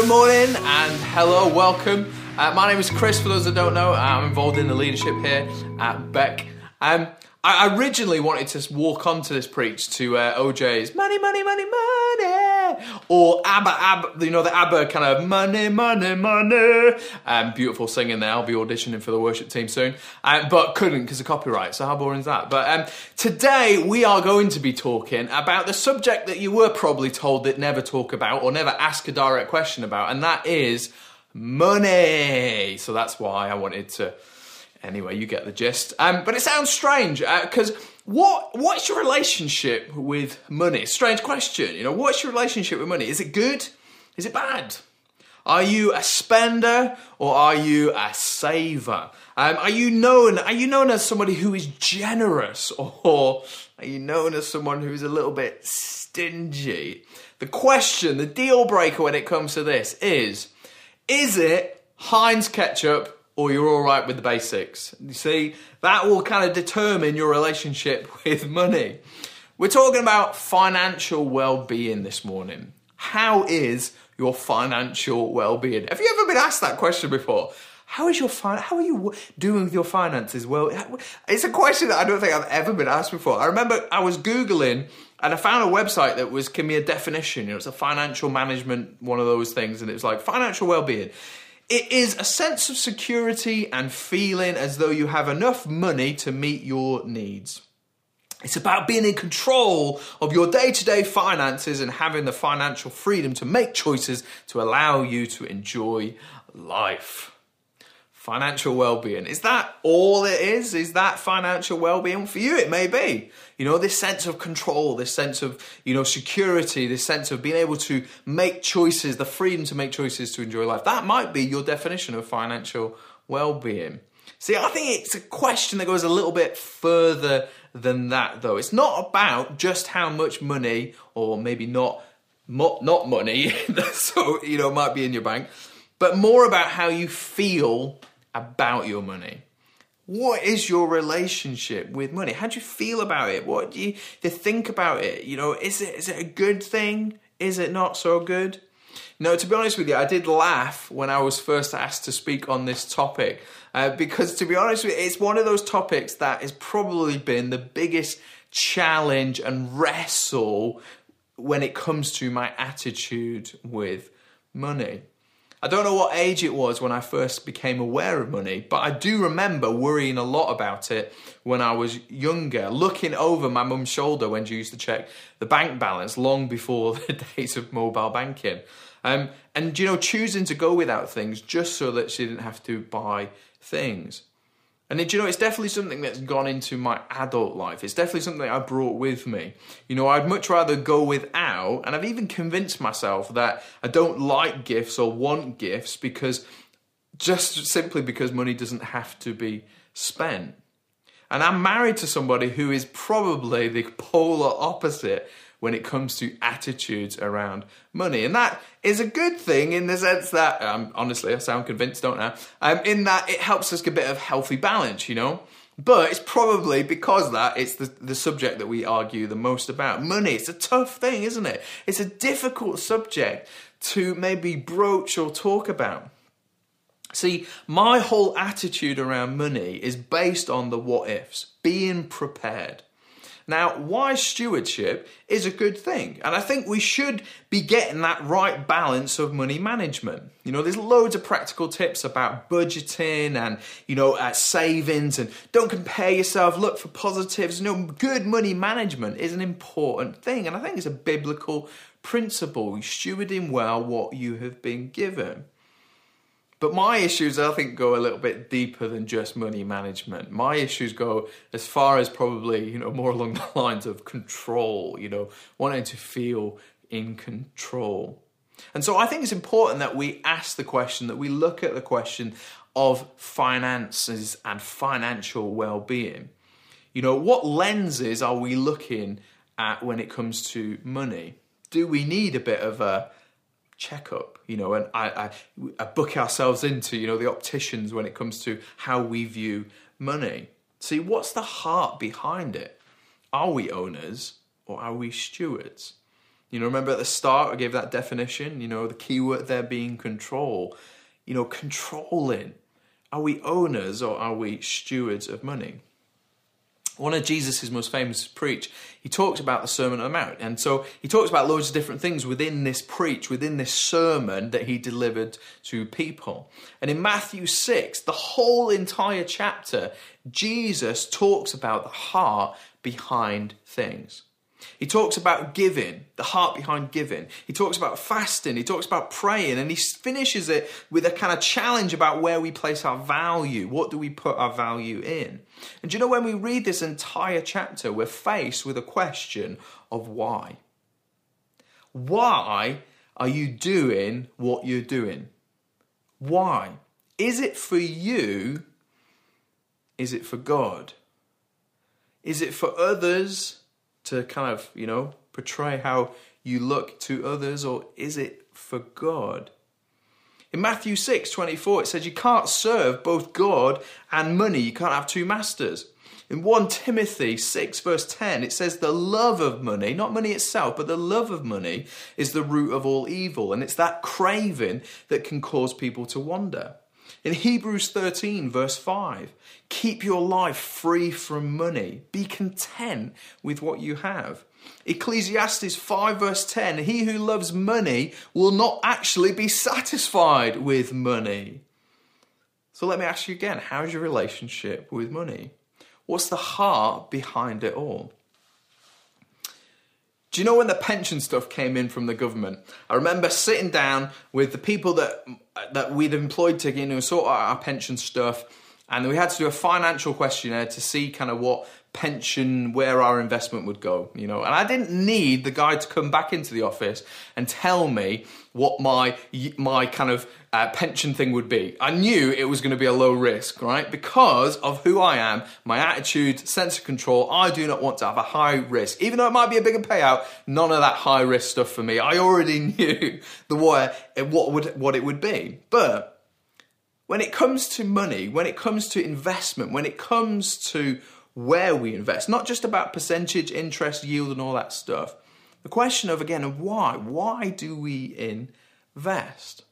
Good morning and hello, welcome. Uh, my name is Chris, for those that don't know. I'm involved in the leadership here at Beck. Um, I originally wanted to walk onto this preach to uh, O'Jays Money, Money, Money, Money, or ABBA, ABBA, you know, the ABBA kind of Money, Money, Money. Um, beautiful singing there. I'll be auditioning for the worship team soon, uh, but couldn't because of copyright. So, how boring is that? But um, today we are going to be talking about the subject that you were probably told that never talk about or never ask a direct question about, and that is money. So, that's why I wanted to Anyway, you get the gist. Um, but it sounds strange because uh, what what's your relationship with money? Strange question. You know, what's your relationship with money? Is it good? Is it bad? Are you a spender or are you a saver? Um, are you known? Are you known as somebody who is generous, or are you known as someone who's a little bit stingy? The question, the deal breaker when it comes to this is: Is it Heinz ketchup or you're all right with the basics. You see, that will kind of determine your relationship with money. We're talking about financial well being this morning. How is your financial well being? Have you ever been asked that question before? How is your fin- How are you doing with your finances? Well, it's a question that I don't think I've ever been asked before. I remember I was googling and I found a website that was giving me a definition. You know, it's a financial management one of those things, and it was like financial well-being. It is a sense of security and feeling as though you have enough money to meet your needs. It's about being in control of your day to day finances and having the financial freedom to make choices to allow you to enjoy life. Financial well being. Is that all it is? Is that financial well being? For you, it may be. You know, this sense of control, this sense of, you know, security, this sense of being able to make choices, the freedom to make choices to enjoy life. That might be your definition of financial well being. See, I think it's a question that goes a little bit further than that, though. It's not about just how much money, or maybe not, not money, so, you know, might be in your bank, but more about how you feel about your money. What is your relationship with money? How do you feel about it? What do you, think about it? You know, is it is it a good thing? Is it not so good? No, to be honest with you, I did laugh when I was first asked to speak on this topic uh, because, to be honest with you, it's one of those topics that has probably been the biggest challenge and wrestle when it comes to my attitude with money. I don't know what age it was when I first became aware of money, but I do remember worrying a lot about it when I was younger, looking over my mum's shoulder when she used to check the bank balance long before the days of mobile banking. Um, and, you know, choosing to go without things just so that she didn't have to buy things. And you know, it's definitely something that's gone into my adult life. It's definitely something I brought with me. You know, I'd much rather go without, and I've even convinced myself that I don't like gifts or want gifts because just simply because money doesn't have to be spent. And I'm married to somebody who is probably the polar opposite when it comes to attitudes around money. And that is a good thing in the sense that, um, honestly, I sound convinced, don't I? Um, in that it helps us get a bit of healthy balance, you know? But it's probably because that it's the, the subject that we argue the most about. Money, it's a tough thing, isn't it? It's a difficult subject to maybe broach or talk about. See, my whole attitude around money is based on the what ifs, being prepared. Now, why stewardship is a good thing, and I think we should be getting that right balance of money management. You know, there's loads of practical tips about budgeting and, you know, uh, savings, and don't compare yourself, look for positives. You know, good money management is an important thing, and I think it's a biblical principle, stewarding well what you have been given. But my issues, I think, go a little bit deeper than just money management. My issues go as far as probably, you know, more along the lines of control, you know, wanting to feel in control. And so I think it's important that we ask the question, that we look at the question of finances and financial well being. You know, what lenses are we looking at when it comes to money? Do we need a bit of a checkup, you know, and I, I, I book ourselves into, you know, the opticians when it comes to how we view money. See, what's the heart behind it? Are we owners or are we stewards? You know, remember at the start I gave that definition, you know, the key word there being control. You know, controlling. Are we owners or are we stewards of money? One of Jesus' most famous preach, he talks about the Sermon on the Mount. And so he talks about loads of different things within this preach, within this sermon that he delivered to people. And in Matthew 6, the whole entire chapter, Jesus talks about the heart behind things. He talks about giving, the heart behind giving. He talks about fasting. He talks about praying. And he finishes it with a kind of challenge about where we place our value. What do we put our value in? And you know, when we read this entire chapter, we're faced with a question of why. Why are you doing what you're doing? Why? Is it for you? Is it for God? Is it for others? To kind of, you know, portray how you look to others, or is it for God? In Matthew 6 24, it says you can't serve both God and money. You can't have two masters. In 1 Timothy 6, verse 10, it says the love of money, not money itself, but the love of money is the root of all evil. And it's that craving that can cause people to wander. In Hebrews 13, verse 5, keep your life free from money. Be content with what you have. Ecclesiastes 5, verse 10, he who loves money will not actually be satisfied with money. So let me ask you again how's your relationship with money? What's the heart behind it all? Do you know when the pension stuff came in from the government? I remember sitting down with the people that that we'd employed to you know sort out our pension stuff, and we had to do a financial questionnaire to see kind of what pension where our investment would go you know? And i didn't need the guy to come back into the office and tell me what my my kind of uh, pension thing would be. I knew it was going to be a low risk right? Because of who i am my attitude sense of control i do not want to have a high risk. Even though it might be a bigger payout none of that high risk stuff for me. I already knew the what what would what it would be. But when it comes to money when it comes to investment when it comes to where we invest, not just about percentage, interest, yield, and all that stuff. The question of, again, why. Why do we invest?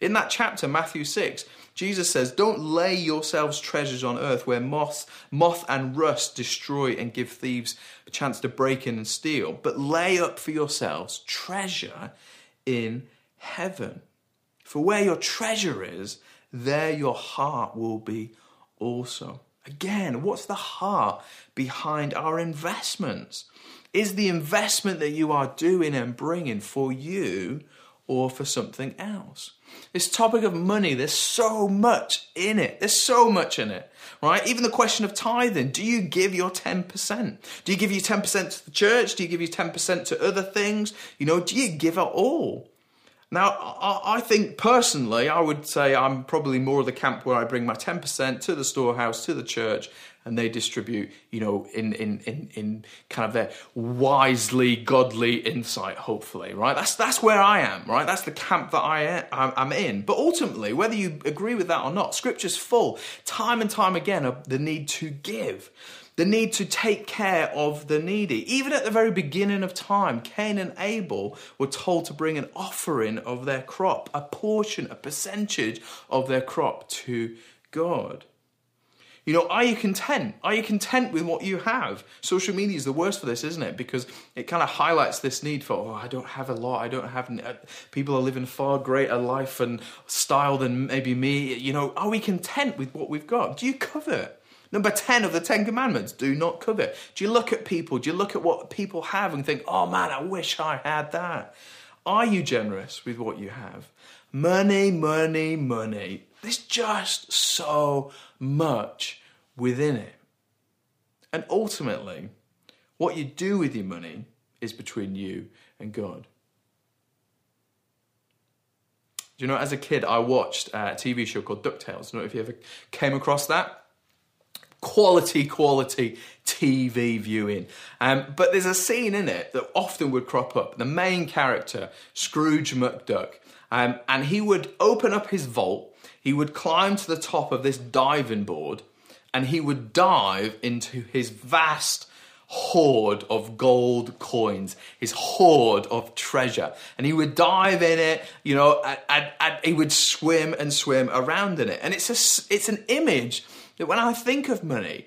In that chapter, Matthew 6, Jesus says, Don't lay yourselves treasures on earth where moth, moth and rust destroy and give thieves a chance to break in and steal, but lay up for yourselves treasure in heaven. For where your treasure is, there your heart will be also. Again, what's the heart behind our investments? Is the investment that you are doing and bringing for you or for something else? This topic of money, there's so much in it. There's so much in it, right? Even the question of tithing. Do you give your 10%? Do you give your 10% to the church? Do you give your 10% to other things? You know, do you give it all? Now, I think personally, I would say I'm probably more of the camp where I bring my 10% to the storehouse, to the church, and they distribute, you know, in, in, in, in kind of their wisely godly insight, hopefully, right? That's, that's where I am, right? That's the camp that I am, I'm in. But ultimately, whether you agree with that or not, scripture's full, time and time again, of the need to give the need to take care of the needy. Even at the very beginning of time, Cain and Abel were told to bring an offering of their crop, a portion, a percentage of their crop to God. You know, are you content? Are you content with what you have? Social media is the worst for this, isn't it? Because it kind of highlights this need for, oh, I don't have a lot. I don't have, uh, people are living far greater life and style than maybe me. You know, are we content with what we've got? Do you covet? Number 10 of the Ten Commandments do not covet. Do you look at people? Do you look at what people have and think, oh man, I wish I had that? Are you generous with what you have? Money, money, money. There's just so much within it. And ultimately, what you do with your money is between you and God. Do you know, as a kid, I watched a TV show called DuckTales. I don't know if you ever came across that quality, quality TV viewing. Um, but there's a scene in it that often would crop up. The main character, Scrooge McDuck, um, and he would open up his vault, he would climb to the top of this diving board, and he would dive into his vast hoard of gold coins, his hoard of treasure. And he would dive in it, you know, and, and, and he would swim and swim around in it. And it's, a, it's an image that when I think of money,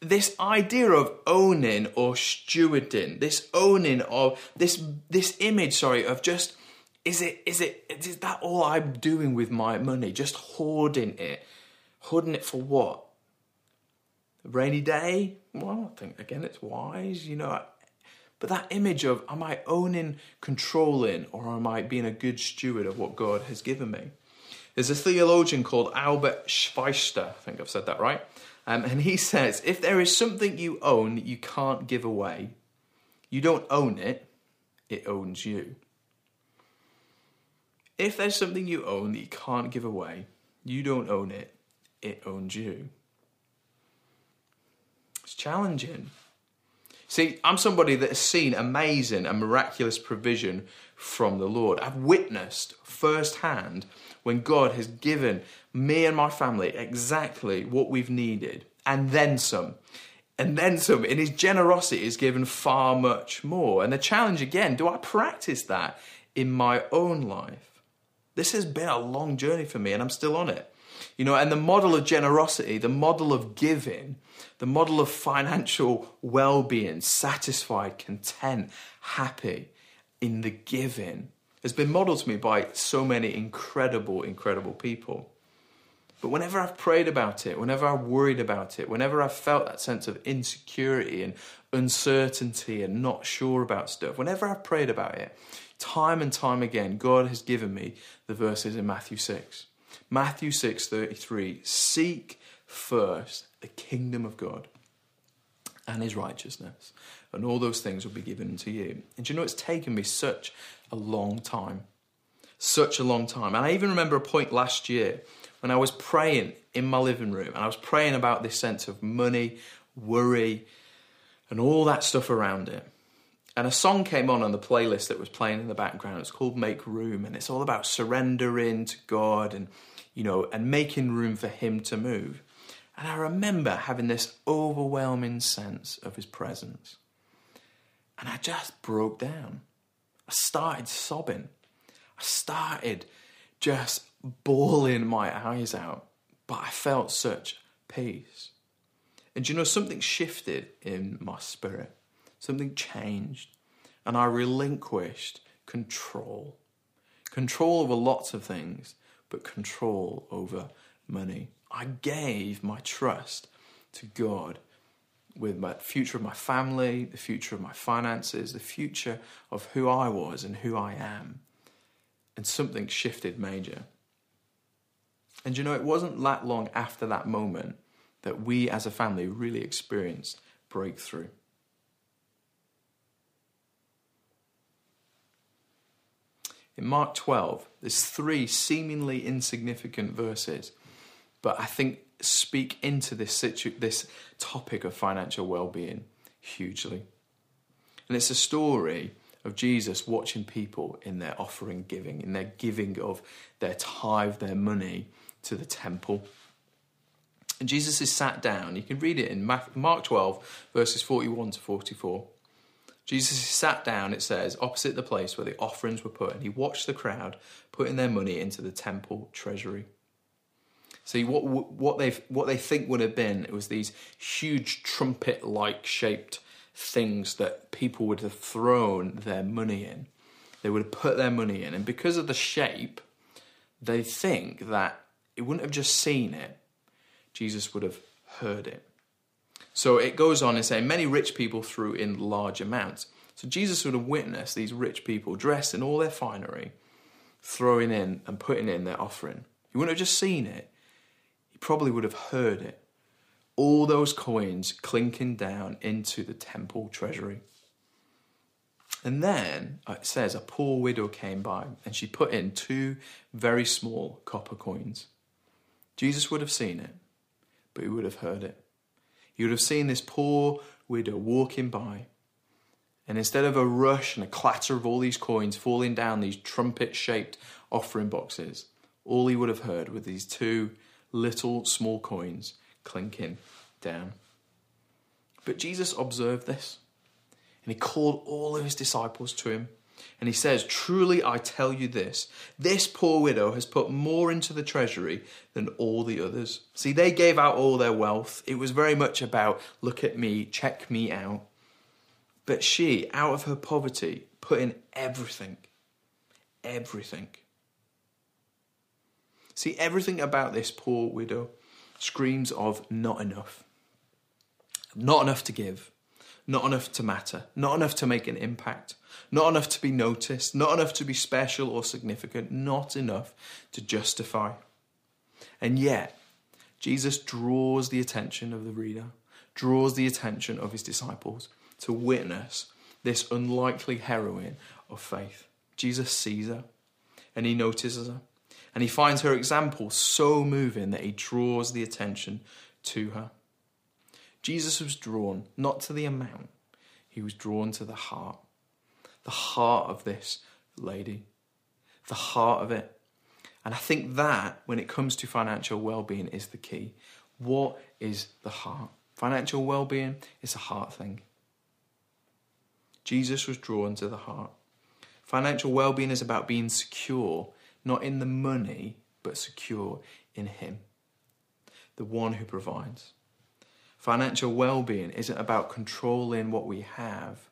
this idea of owning or stewarding, this owning of this this image, sorry, of just is it is it is that all I'm doing with my money? Just hoarding it, hoarding it for what? A rainy day? Well, I think again it's wise, you know. But that image of am I owning, controlling, or am I being a good steward of what God has given me? There's a theologian called Albert Schweitzer, I think I've said that right. Um, and he says if there is something you own that you can't give away, you don't own it, it owns you. If there's something you own that you can't give away, you don't own it, it owns you. It's challenging. See, I'm somebody that has seen amazing and miraculous provision from the Lord. I've witnessed firsthand when God has given me and my family exactly what we've needed and then some. And then some. In his generosity is given far much more. And the challenge again do I practice that in my own life? This has been a long journey for me and I'm still on it. You know, and the model of generosity, the model of giving, the model of financial well being, satisfied, content, happy in the giving, has been modeled to me by so many incredible, incredible people. But whenever I've prayed about it, whenever I've worried about it, whenever I've felt that sense of insecurity and uncertainty and not sure about stuff, whenever I've prayed about it, time and time again, God has given me the verses in Matthew 6. Matthew 6:33 Seek first the kingdom of God and his righteousness, and all those things will be given to you. And you know, it's taken me such a long time. Such a long time. And I even remember a point last year when I was praying in my living room and I was praying about this sense of money, worry, and all that stuff around it. And a song came on on the playlist that was playing in the background. It's called Make Room, and it's all about surrendering to God and, you know, and making room for Him to move. And I remember having this overwhelming sense of His presence. And I just broke down. I started sobbing. I started just bawling my eyes out, but I felt such peace. And you know, something shifted in my spirit, something changed, and I relinquished control. Control over lots of things, but control over money. I gave my trust to God with my future of my family, the future of my finances, the future of who I was and who I am. And something shifted major. And you know, it wasn't that long after that moment that we as a family really experienced breakthrough. In Mark 12, there's three seemingly insignificant verses, but I think speak into this situ- this topic of financial well-being hugely. And it's a story of Jesus watching people in their offering giving, in their giving of their tithe, their money to the temple. And Jesus is sat down. You can read it in Mark 12, verses 41 to 44. Jesus sat down, it says, opposite the place where the offerings were put, and he watched the crowd putting their money into the temple treasury. See what what they what they think would have been it was these huge trumpet-like shaped things that people would have thrown their money in. They would have put their money in, and because of the shape, they think that it wouldn't have just seen it. Jesus would have heard it. So it goes on and saying many rich people threw in large amounts. So Jesus would have witnessed these rich people dressed in all their finery, throwing in and putting in their offering. He wouldn't have just seen it, he probably would have heard it. All those coins clinking down into the temple treasury. And then uh, it says a poor widow came by and she put in two very small copper coins. Jesus would have seen it, but he would have heard it. He would have seen this poor widow walking by. And instead of a rush and a clatter of all these coins falling down these trumpet shaped offering boxes, all he would have heard were these two little small coins clinking down. But Jesus observed this and he called all of his disciples to him. And he says, Truly I tell you this this poor widow has put more into the treasury than all the others. See, they gave out all their wealth. It was very much about, look at me, check me out. But she, out of her poverty, put in everything. Everything. See, everything about this poor widow screams of not enough. Not enough to give, not enough to matter, not enough to make an impact, not enough to be noticed, not enough to be special or significant, not enough to justify. And yet, Jesus draws the attention of the reader, draws the attention of his disciples to witness this unlikely heroine of faith. Jesus sees her and he notices her and he finds her example so moving that he draws the attention to her. Jesus was drawn not to the amount, he was drawn to the heart. The heart of this lady. The heart of it. And I think that, when it comes to financial well being, is the key. What is the heart? Financial well being is a heart thing. Jesus was drawn to the heart. Financial well being is about being secure, not in the money, but secure in Him, the one who provides. Financial well being isn't about controlling what we have.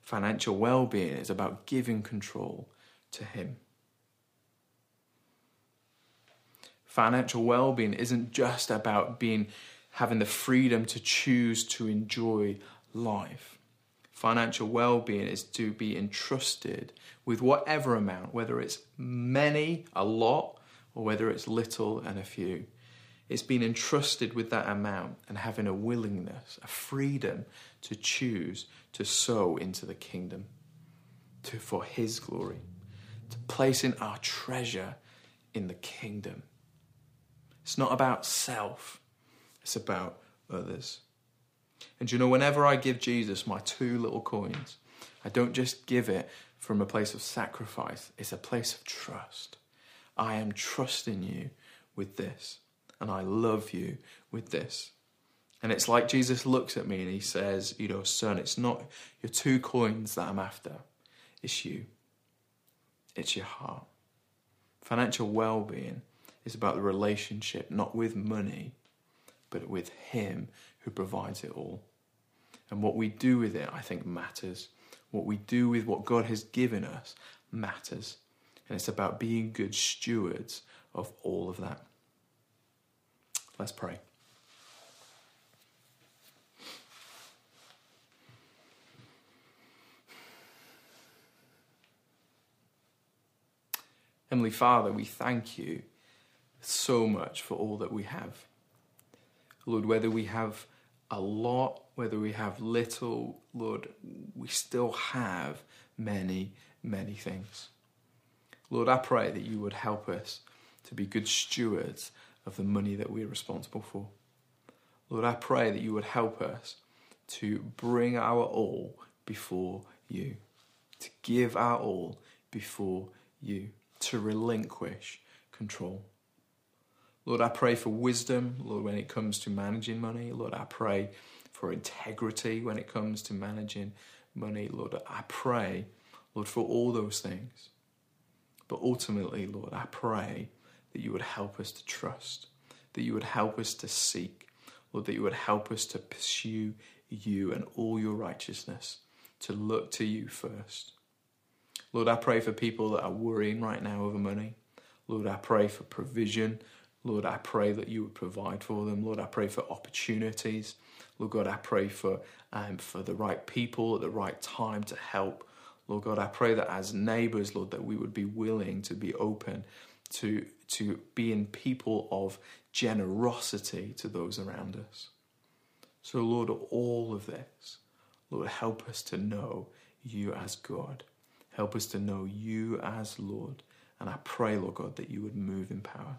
Financial well being is about giving control to Him. Financial well being isn't just about being having the freedom to choose to enjoy life. Financial well being is to be entrusted with whatever amount, whether it's many, a lot, or whether it's little and a few. It's been entrusted with that amount and having a willingness, a freedom to choose to sow into the kingdom to, for His glory, to place in our treasure in the kingdom. It's not about self, it's about others. And you know, whenever I give Jesus my two little coins, I don't just give it from a place of sacrifice, it's a place of trust. I am trusting you with this and I love you with this. And it's like Jesus looks at me and he says, You know, son, it's not your two coins that I'm after, it's you. It's your heart. Financial well being is about the relationship, not with money, but with Him who provides it all. And what we do with it, I think, matters. What we do with what God has given us matters. And it's about being good stewards of all of that. Let's pray. Heavenly Father, we thank you so much for all that we have. Lord, whether we have a lot, whether we have little, Lord, we still have many, many things. Lord, I pray that you would help us to be good stewards of the money that we're responsible for. Lord, I pray that you would help us to bring our all before you, to give our all before you, to relinquish control. Lord, I pray for wisdom, Lord, when it comes to managing money. Lord, I pray for integrity when it comes to managing money. Lord, I pray, Lord, for all those things. But ultimately, Lord, I pray that you would help us to trust, that you would help us to seek, Lord, that you would help us to pursue you and all your righteousness, to look to you first. Lord, I pray for people that are worrying right now over money. Lord, I pray for provision. Lord, I pray that you would provide for them. Lord, I pray for opportunities. Lord God, I pray for um, for the right people at the right time to help. Lord God, I pray that as neighbors, Lord, that we would be willing to be open to, to being people of generosity to those around us. So, Lord, all of this, Lord, help us to know you as God. Help us to know you as Lord. And I pray, Lord God, that you would move in power.